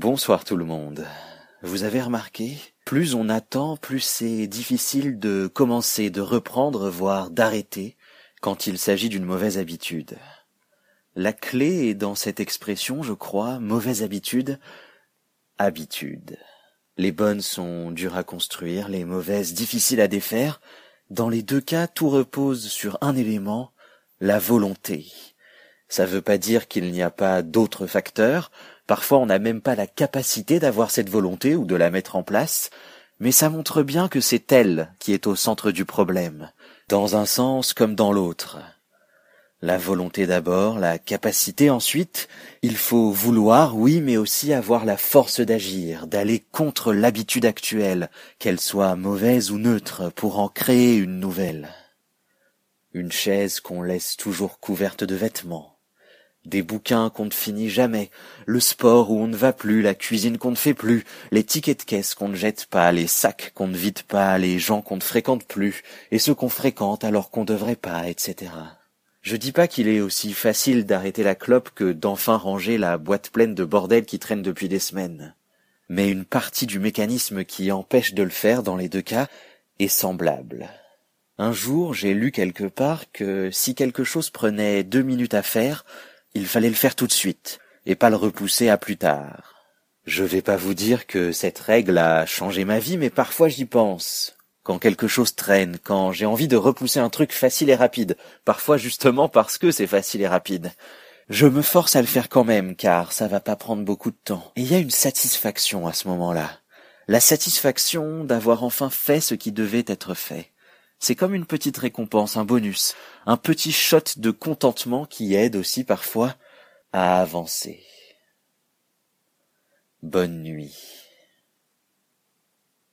Bonsoir tout le monde. Vous avez remarqué, plus on attend, plus c'est difficile de commencer, de reprendre, voire d'arrêter quand il s'agit d'une mauvaise habitude. La clé est dans cette expression, je crois, mauvaise habitude, habitude. Les bonnes sont dures à construire, les mauvaises difficiles à défaire. Dans les deux cas, tout repose sur un élément, la volonté. Ça veut pas dire qu'il n'y a pas d'autres facteurs, parfois on n'a même pas la capacité d'avoir cette volonté ou de la mettre en place, mais ça montre bien que c'est elle qui est au centre du problème, dans un sens comme dans l'autre. La volonté d'abord, la capacité ensuite, il faut vouloir, oui, mais aussi avoir la force d'agir, d'aller contre l'habitude actuelle, qu'elle soit mauvaise ou neutre, pour en créer une nouvelle. Une chaise qu'on laisse toujours couverte de vêtements, des bouquins qu'on ne finit jamais, le sport où on ne va plus, la cuisine qu'on ne fait plus, les tickets de caisse qu'on ne jette pas, les sacs qu'on ne vide pas, les gens qu'on ne fréquente plus, et ceux qu'on fréquente alors qu'on devrait pas, etc. Je dis pas qu'il est aussi facile d'arrêter la clope que d'enfin ranger la boîte pleine de bordel qui traîne depuis des semaines. Mais une partie du mécanisme qui empêche de le faire dans les deux cas est semblable. Un jour, j'ai lu quelque part que si quelque chose prenait deux minutes à faire, il fallait le faire tout de suite, et pas le repousser à plus tard. Je vais pas vous dire que cette règle a changé ma vie, mais parfois j'y pense. Quand quelque chose traîne, quand j'ai envie de repousser un truc facile et rapide, parfois justement parce que c'est facile et rapide. Je me force à le faire quand même, car ça va pas prendre beaucoup de temps. Et il y a une satisfaction à ce moment-là. La satisfaction d'avoir enfin fait ce qui devait être fait. C'est comme une petite récompense, un bonus, un petit shot de contentement qui aide aussi parfois à avancer. Bonne nuit.